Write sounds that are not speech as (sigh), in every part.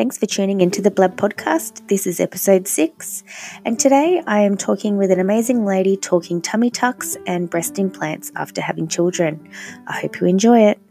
Thanks for tuning into the BLABB Podcast. This is episode six, and today I am talking with an amazing lady talking tummy tucks and breast implants after having children. I hope you enjoy it.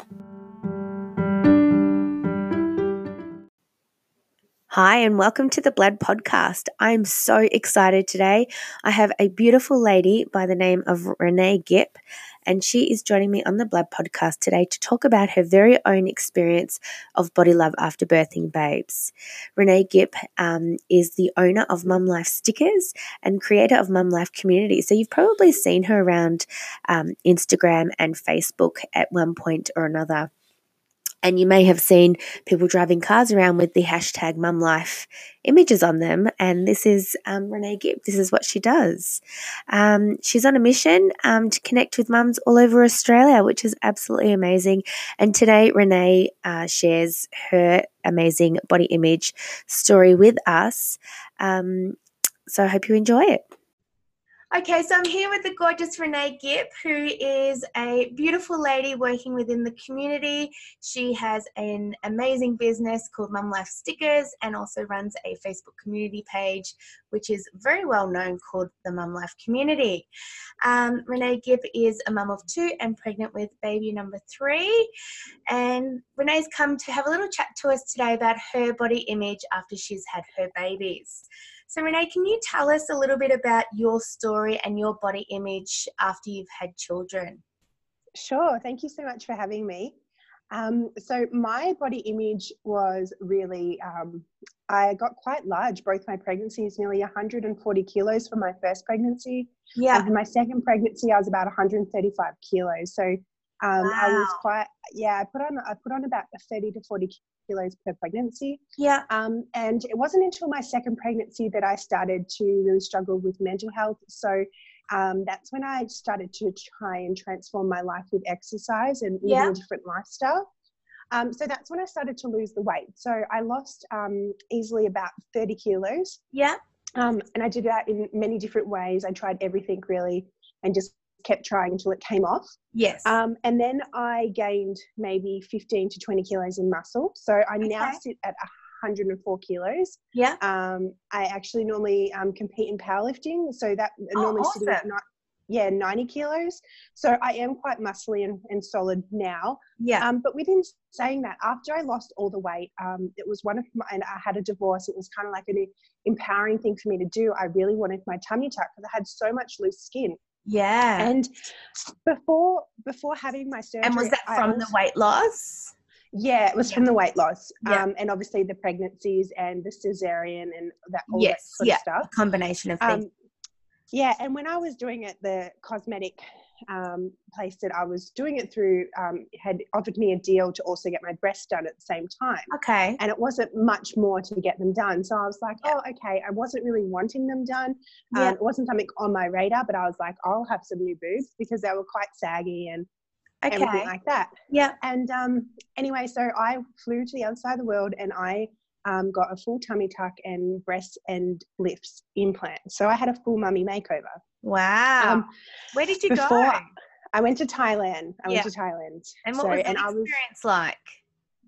Hi, and welcome to the BLABB Podcast. I'm so excited today. I have a beautiful lady by the name of Renee Gipp, and she is joining me on the BLABB Podcast today to talk about her very own experience of body love after birthing babes. Renee Gipp um, is the owner of Mum Life Stickers and creator of Mum Life Community. So you've probably seen her around um, Instagram and Facebook at one point or another. And you may have seen people driving cars around with the hashtag mum life images on them. And this is um, Renee Gipp. This is what she does. Um, she's on a mission um, to connect with mums all over Australia, which is absolutely amazing. And today, Renee uh, shares her amazing body image story with us. Um, so I hope you enjoy it. Okay, so I'm here with the gorgeous Renee Gipp, who is a beautiful lady working within the community. She has an amazing business called Mum Life Stickers and also runs a Facebook community page, which is very well known called the Mum Life Community. Um, Renee Gipp is a mum of two and pregnant with baby number three. And Renee's come to have a little chat to us today about her body image after she's had her babies. So, Renee, can you tell us a little bit about your story and your body image after you've had children? Sure. Thank you so much for having me. Um, so, my body image was really, um, I got quite large. Both my pregnancies, nearly 140 kilos for my first pregnancy. Yeah. And my second pregnancy, I was about 135 kilos. So, um, wow. I was quite, yeah, I put on, I put on about 30 to 40 kilos per pregnancy. Yeah. Um, and it wasn't until my second pregnancy that I started to really struggle with mental health. So um, that's when I started to try and transform my life with exercise and yeah. a different lifestyle. Um, so that's when I started to lose the weight. So I lost um, easily about 30 kilos. Yeah. Um, and I did that in many different ways. I tried everything really and just kept trying until it came off. Yes. Um, and then I gained maybe 15 to 20 kilos in muscle. So I okay. now sit at 104 kilos. Yeah. Um, I actually normally um, compete in powerlifting. So that oh, normally awesome. sitting at not, yeah, 90 kilos. So I am quite muscly and, and solid now. Yeah. Um, but within saying that, after I lost all the weight, um, it was one of my, and I had a divorce. It was kind of like an empowering thing for me to do. I really wanted my tummy tuck because I had so much loose skin. Yeah. And before before having my surgery, and was that from also, the weight loss? Yeah, it was yeah. from the weight loss, yeah. um, and obviously the pregnancies and the cesarean and that all yes, that sort yeah. of stuff. A combination of things. Um, yeah, and when I was doing it, the cosmetic um, place that I was doing it through um, had offered me a deal to also get my breasts done at the same time. Okay. And it wasn't much more to get them done. So I was like, yeah. oh, okay. I wasn't really wanting them done. Um, yeah. It wasn't something on my radar, but I was like, I'll have some new boobs because they were quite saggy and okay. everything like that. Yeah. And um, anyway, so I flew to the other side of the world and I um, got a full tummy tuck and breast and lifts implants. So I had a full mummy makeover. Wow. Um, Where did you go? I went to Thailand. I yeah. went to Thailand. And what so, was that experience was, like?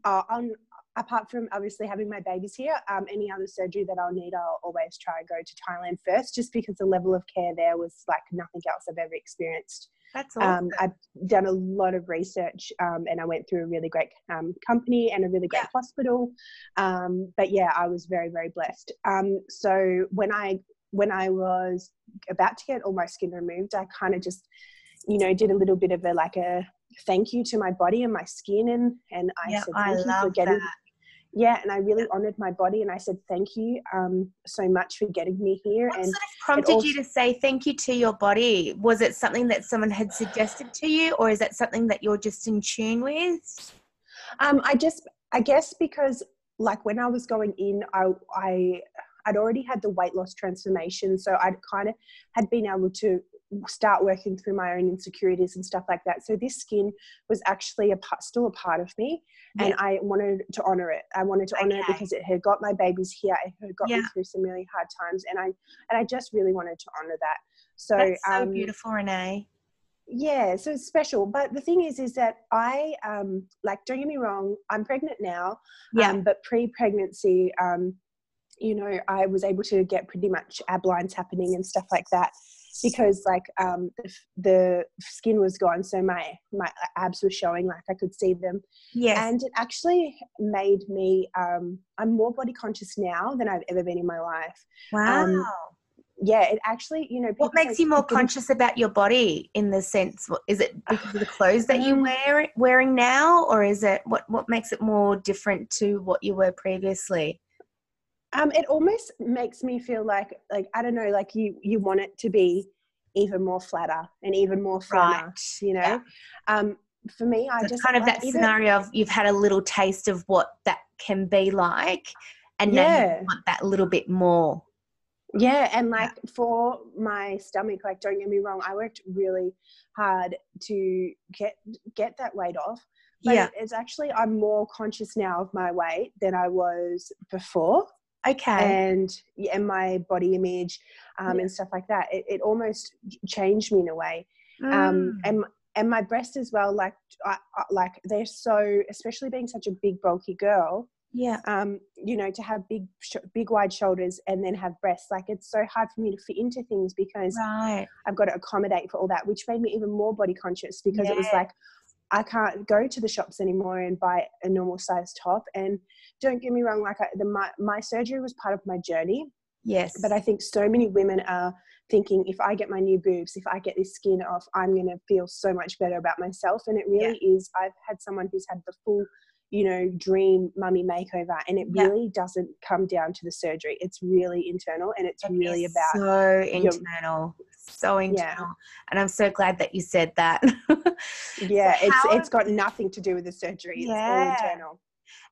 Uh, on, apart from obviously having my babies here, um, any other surgery that I'll need, I'll always try and go to Thailand first, just because the level of care there was like nothing else I've ever experienced. That's um, awesome. Um, I've done a lot of research um, and I went through a really great um, company and a really great yeah. hospital. Um, but yeah, I was very, very blessed. Um, so when I when I was about to get all my skin removed, I kind of just, you know, did a little bit of a like a thank you to my body and my skin and and I yeah, said thank I you for getting that yeah and i really honored my body and i said thank you um, so much for getting me here. What and sort of prompted also, you to say thank you to your body was it something that someone had suggested to you or is that something that you're just in tune with? Um, i just i guess because like when i was going in i i I'd already had the weight loss transformation, so I'd kind of had been able to start working through my own insecurities and stuff like that. So this skin was actually a part, still a part of me, yeah. and I wanted to honor it. I wanted to honor okay. it because it had got my babies here. It had got yeah. me through some really hard times, and I and I just really wanted to honor that. So that's so um, beautiful, Renee. yeah so it's special but the thing is is that i um like don't get me wrong i'm pregnant now Yeah. um, but pre-pregnancy um you know i was able to get pretty much ab lines happening and stuff like that because like um the, skin was gone so my my abs were showing like i could see them Yeah, and it actually made me um i'm more body conscious now than i've ever been in my life wow. um, yeah it actually you know what makes you more conscious about your body in the sense? what- Is it because of the (sighs) clothes that you Um, wear wearing now, or is it what what makes it more different to what you were previously? Um it almost makes me feel like like i don't know like you you want it to be even more flatter and even more flatter you know Yeah. um for me i So just kind of like, that even- scenario of you've had a little taste of what that can be like, and now Yeah. you want that little bit more. yeah and Yeah. like for my stomach like don't get me wrong i worked really hard to get get that weight off but yeah. it's actually i'm more conscious now of my weight than i was before Okay. and and my body image um, Yeah. and stuff like that it, it almost changed me in a way Mm. um, and and my breasts as well like I, I- like they're so especially being such a big bulky girl yeah. um, you know to have big sh- big wide shoulders and then have breasts like it's so hard for me to fit into things because Right. I've got to accommodate for all that which made me even more body conscious because it was like I can't go to the shops anymore and buy a normal size top and don't get me wrong like I, the my, my surgery was part of my journey Yes. but I think so many women are thinking if I get my new boobs, if I get this skin off, I'm going to feel so much better about myself. And it really is. I've had someone who's had the full, you know, dream mummy makeover, and it Yeah. really doesn't come down to the surgery. It's really internal and it's It really about. so your- internal, so Yeah. internal, and I'm so glad that you said that. (laughs) Yeah, So it's it's got nothing to do with the surgery. It's all Yeah. internal.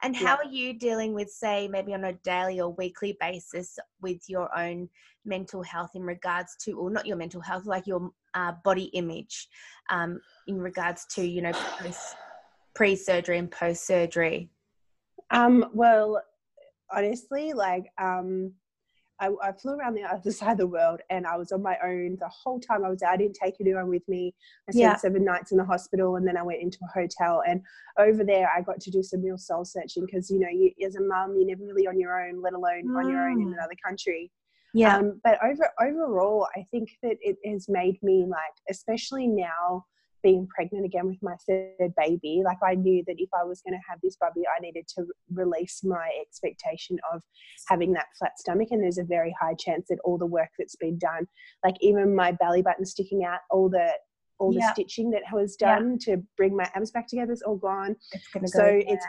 and how are you dealing with, say, maybe on a daily or weekly basis with your own mental health in regards to, or not your mental health, like your uh, body image, um, in regards to, you know, post, pre-surgery and post-surgery? Um, well, honestly, like um, I, I flew around the other (laughs) side of the world and I was on my own the whole time I was there. I didn't take anyone with me. I spent Yeah. seven nights in the hospital and then I went into a hotel. And over there, I got to do some real soul searching because, you know, you, as a mum, you're never really on your own, let alone on your own in Mm. another country. Yeah, Um, but over overall, I think that it has made me like, especially now being pregnant again with my third baby, like I knew that if I was going to have this baby, I needed to release my expectation of having that flat stomach. And there's a very high chance that all the work that's been done, like even my belly button sticking out, all the all the stitching that was done to bring my abs back together is all gone. it's to go. So it's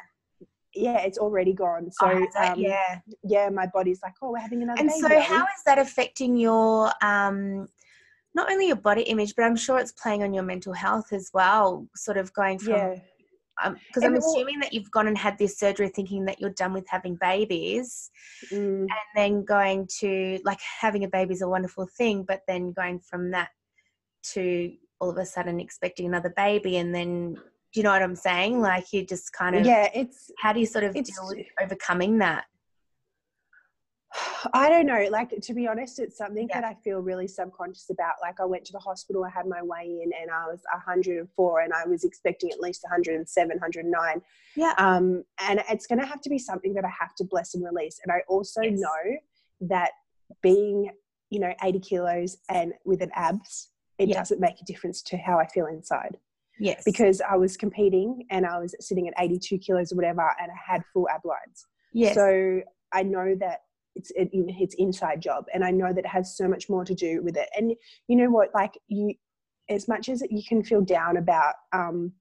yeah, it's already gone. So Oh, that- um, yeah. yeah, my body's like, oh, we're having another And baby. so, how is that affecting your, um, not only your body image, but I'm sure it's playing on your mental health as well. Sort of going from, yeah. because I'm And all- assuming that you've gone and had this surgery thinking that you're done with having babies, Mm. and then going to like having a baby is a wonderful thing, but then going from that to all of a sudden expecting another baby, and then do you know what I'm saying? Like you just kind of, yeah, it's how do you sort of deal with overcoming that? I don't know. Like to be honest, it's something Yeah. that I feel really subconscious about. Like I went to the hospital, I had my weigh in, and I was 104, and I was expecting at least 107, 109. Yeah. Um, and it's going to have to be something that I have to bless and release. And I also Yes. know that being, you know, 80 kilos and with an abs, it Yeah. doesn't make a difference to how I feel inside. Yes. Because I was competing and I was sitting at 82 kilos or whatever, and I had full ab lines. yes. So I know that it's it, it's inside job, and I know that it has so much more to do with it. And you know what? Like you, as much as you can feel down about um,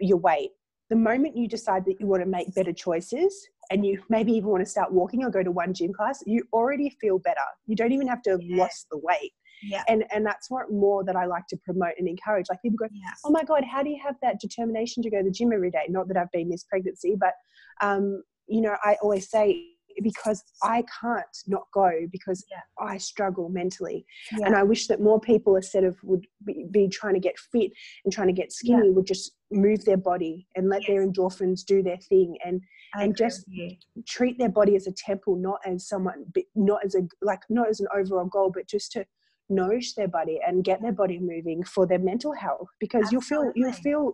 your weight, the moment you decide that you want to make better choices, and you maybe even want to start walking or go to one gym class, you already feel better. You don't even have to have Yeah. lost the weight. yeah. And and that's what more that I like to promote and encourage. Like people go, oh my god how do you have that determination to go to the gym every day not that i've been this pregnancy but um, you know i always say because i can't not go because Yeah. i struggle mentally Yeah. and i wish that more people instead of would be, be trying to get fit and trying to get skinny would just move their body and let their endorphins do their thing and I and just- treat their body as a temple not as someone not as a like not as an overall goal but just to nourish their body and get their body moving for their mental health because Absolutely. you'll feel you'll feel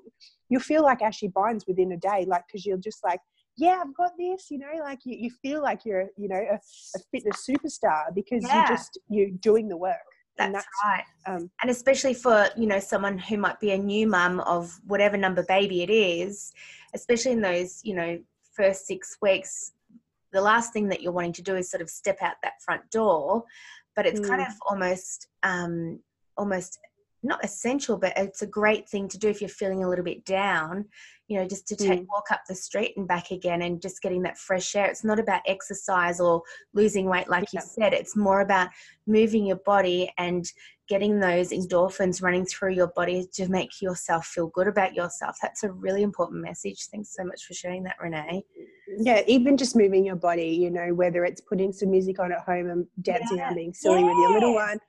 you'll feel like Ashy Bines within a day like because you're just like yeah I've got this you know like you, you feel like you're you know a, a fitness superstar because Yeah. you just you're doing the work That's, and right. um, And especially for, you know, someone who might be a new mum of whatever number baby it is, especially in those, you know, first six weeks, the last thing that you're wanting to do is sort of step out that front door. But it's kind Mm. of almost um almost not essential, but it's a great thing to do if you're feeling a little bit down, you know, just to take Mm. walk up the street and back again and just getting that fresh air. It's not about exercise or losing weight, like Yeah. you said. It's more about moving your body and getting those endorphins running through your body to make yourself feel good about yourself. That's a really important message. Thanks so much for sharing that, Renee. yeah even just moving your body you know whether it's putting some music on at home and dancing Yeah. around being silly with your little one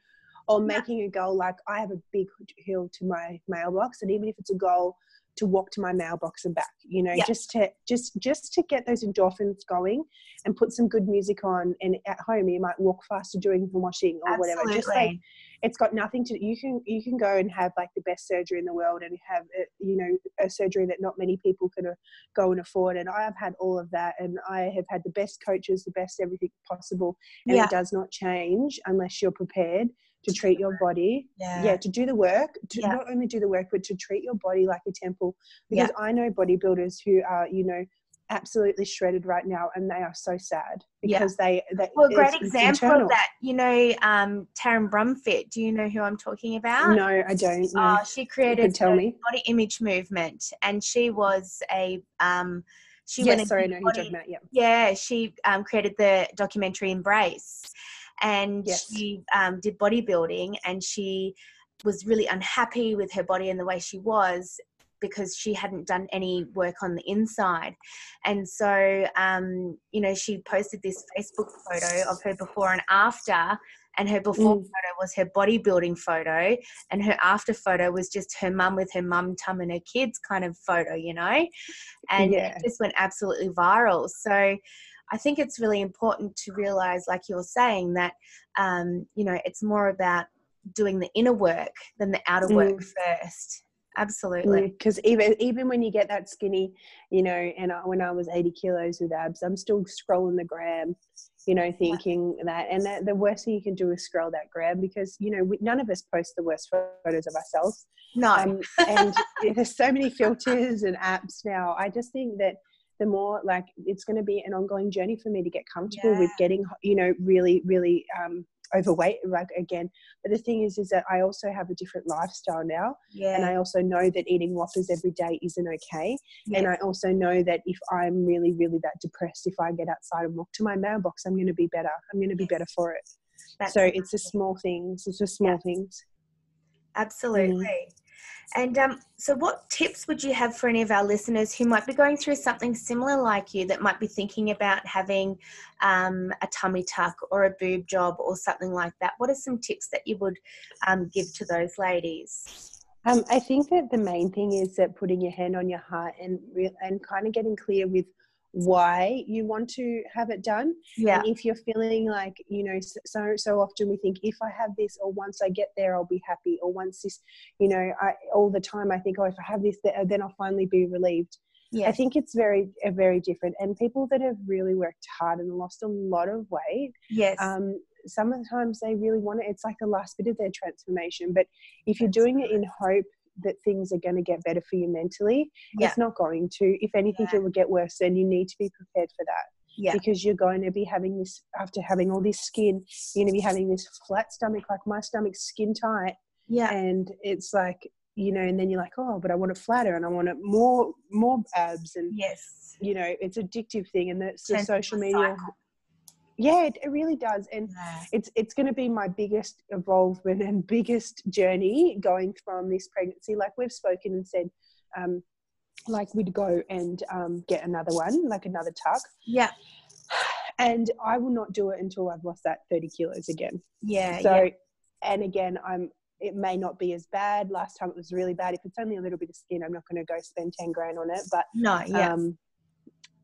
or making a goal like i have a big hill to my mailbox and even if it's a goal to walk to my mailbox and back you know Yeah. just to just just to get those endorphins going and put some good music on and at home you might walk faster doing the washing or whatever just like Absolutely. it's got nothing to you can you can go and have like the best surgery in the world and have uh, you know a surgery that not many people can uh, go and afford and i have had all of that and i have had the best coaches the best everything possible and Yeah. it does not change unless you're prepared to treat your body Yeah. yeah to do the work to Yeah. not only do the work but to treat your body like a temple Yeah. because i know bodybuilders who are you know absolutely shredded right now and they are so sad Yeah. because they, they Well, a great example internal. of that, you know, um, Taryn Brumfitt. Do you know who I'm talking about? no i don't know Oh, she created tell the me body image movement, and she was a um, she yes went sorry i did know who you're body- talking about yeah yeah, she um, created the documentary Embrace, and Yes. she um, did bodybuilding, and she was really unhappy with her body and the way she was because she hadn't done any work on the inside, and so um, you know she posted this Facebook photo of her before and after. And her before Mm. photo was her bodybuilding photo, and her after photo was just her mum with her mum tum and her kids kind of photo, you know? And Yeah. it just went absolutely viral. So I think it's really important to realize, like you're saying, that, um, you know, it's more about doing the inner work than the outer work Mm. first. Absolutely. because even even when you get that skinny you know and I, when i was 80 kilos with abs i'm still scrolling the gram you know thinking that and that the worst thing you can do is scroll that gram because you know we, none of us post the worst photos of ourselves No. um, and (laughs) there's so many filters and apps now i just think that the more like it's going to be an ongoing journey for me to get comfortable with getting you know really really um overweight like again but the thing is is that i also have a different lifestyle now yeah. and I also know that eating whoppers every day isn't okay. And. I also know that if I'm really, really that depressed, if I get outside and walk to my mailbox, I'm going to be better. I'm going to be better for it. That's so it's the small things. It's the small things. Absolutely. And um, so, what tips would you have for any of our listeners who might be going through something similar like you that might be thinking about having um, a tummy tuck or a boob job or something like that? What are some tips that you would um, give to those ladies? Um, I think that the main thing is that putting your hand on your heart and re- and kind of getting clear with why you want to have it done. Yeah. And if you're feeling like, you know, so so often we think if I have this or once I get there I'll be happy or once this, you know, I all the time I think oh if I have this then I'll finally be relieved. I think it's very very different and people that have really worked hard and lost a lot of weight Yes. um sometimes they really want it it's like the last bit of their transformation but if you're doing it in hope that things are going to get better for you mentally Yeah. it's not going to if anything Yeah. it will get worse and you need to be prepared for that yeah. because you're going to be having this after having all this skin you're going to be having this flat stomach like my stomach's skin tight Yeah. and it's like you know and then you're like oh but i want it flatter and i want it more more abs and Yes. you know it's addictive thing and that's the social media cycle. Yeah it, it really does and Yeah. it's it's going to be my biggest involvement and biggest journey going from this pregnancy like we've spoken and said um like we'd go and um, get another one like another tuck Yeah. and i will not do it until i've lost that 30 kilos again Yeah. so yeah. and again i'm it may not be as bad last time it was really bad if it's only a little bit of skin i'm not going to go spend 10 grand on it but No. Yeah. um,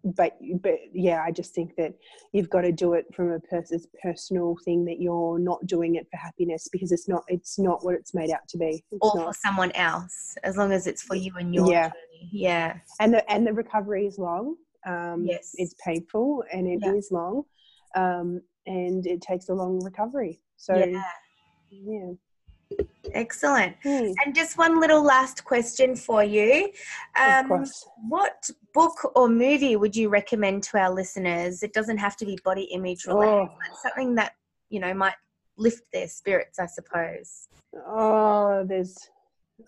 but but yeah, I just think that you've got to do it from a person's personal thing that you're not doing it for happiness because it's not it's not what it's made out to be. It's or not. for someone else, as long as it's for you and your Yeah. journey. Yeah. and the and the recovery is long. Um, Yes. it's painful and it is Yeah. long, um, and it takes a long recovery. So yeah. yeah. Excellent. Hmm, And just one little last question for you. Um, what book or movie would you recommend to our listeners? It doesn't have to be body image related, Oh. but something that, you know, might lift their spirits, I suppose. Oh, there's,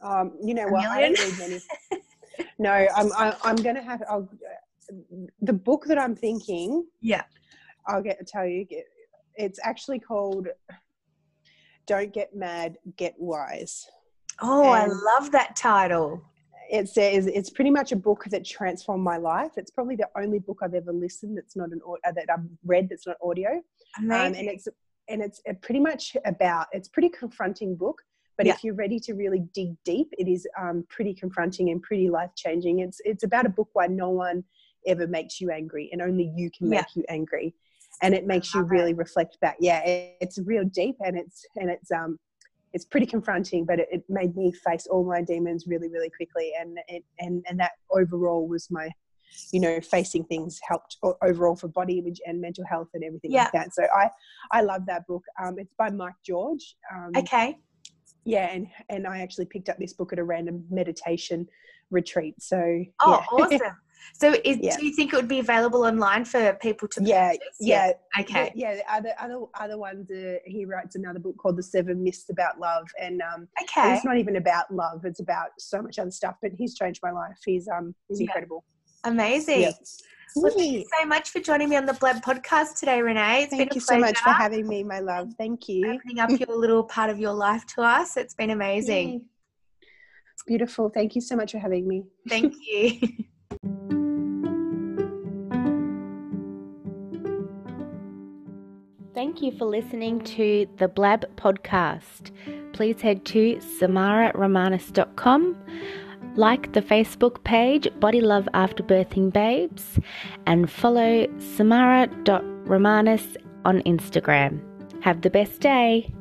um, you know what? I don't million? read many. no, I'm I, I'm gonna have. I'll, the book that I'm thinking. Yeah. I'll get to tell you. It's actually called "Don't Get Mad, Get Wise." Oh, I love that title. It says it's pretty much a book that transformed my life. It's probably the only book I've ever listened that's not an uh, that I've read that's not audio. Amazing. um, and it's and it's uh, pretty much about it's a pretty confronting book but Yeah. if you're ready to really dig deep it is um, pretty confronting and pretty life changing it's it's about a book why no one ever makes you angry and only you can Yeah. make you angry and it makes you really reflect back yeah it, it's real deep and it's and it's um it's pretty confronting but it, it made me face all my demons really really quickly and it and and that overall was my you know facing things helped overall for body image and mental health and everything Yeah. like that so i i love that book um it's by mike george um okay. yeah and and i actually picked up this book at a random meditation retreat so Oh, yeah. (laughs) awesome. So, is, Yeah. do you think it would be available online for people to yeah purchase? yeah Okay. yeah, the other other other ones uh, he writes another book called the seven myths about love and um and Okay. it's not even about love it's about so much other stuff but he's changed my life he's um he's Yeah. incredible Amazing. yeah. Well, thank you so much for joining me on the BLABB podcast today, Renee. It's thank been a you so much for having me my love thank you opening up your (laughs) little part of your life to us. It's been amazing. Beautiful. Thank you so much for having me. Thank (laughs) you. (laughs) Thank you for listening to the Blab podcast. Please head to samararamanis.com, like the Facebook page Body Love After Birthing Babes, and follow samara.ramanis on Instagram. Have the best day.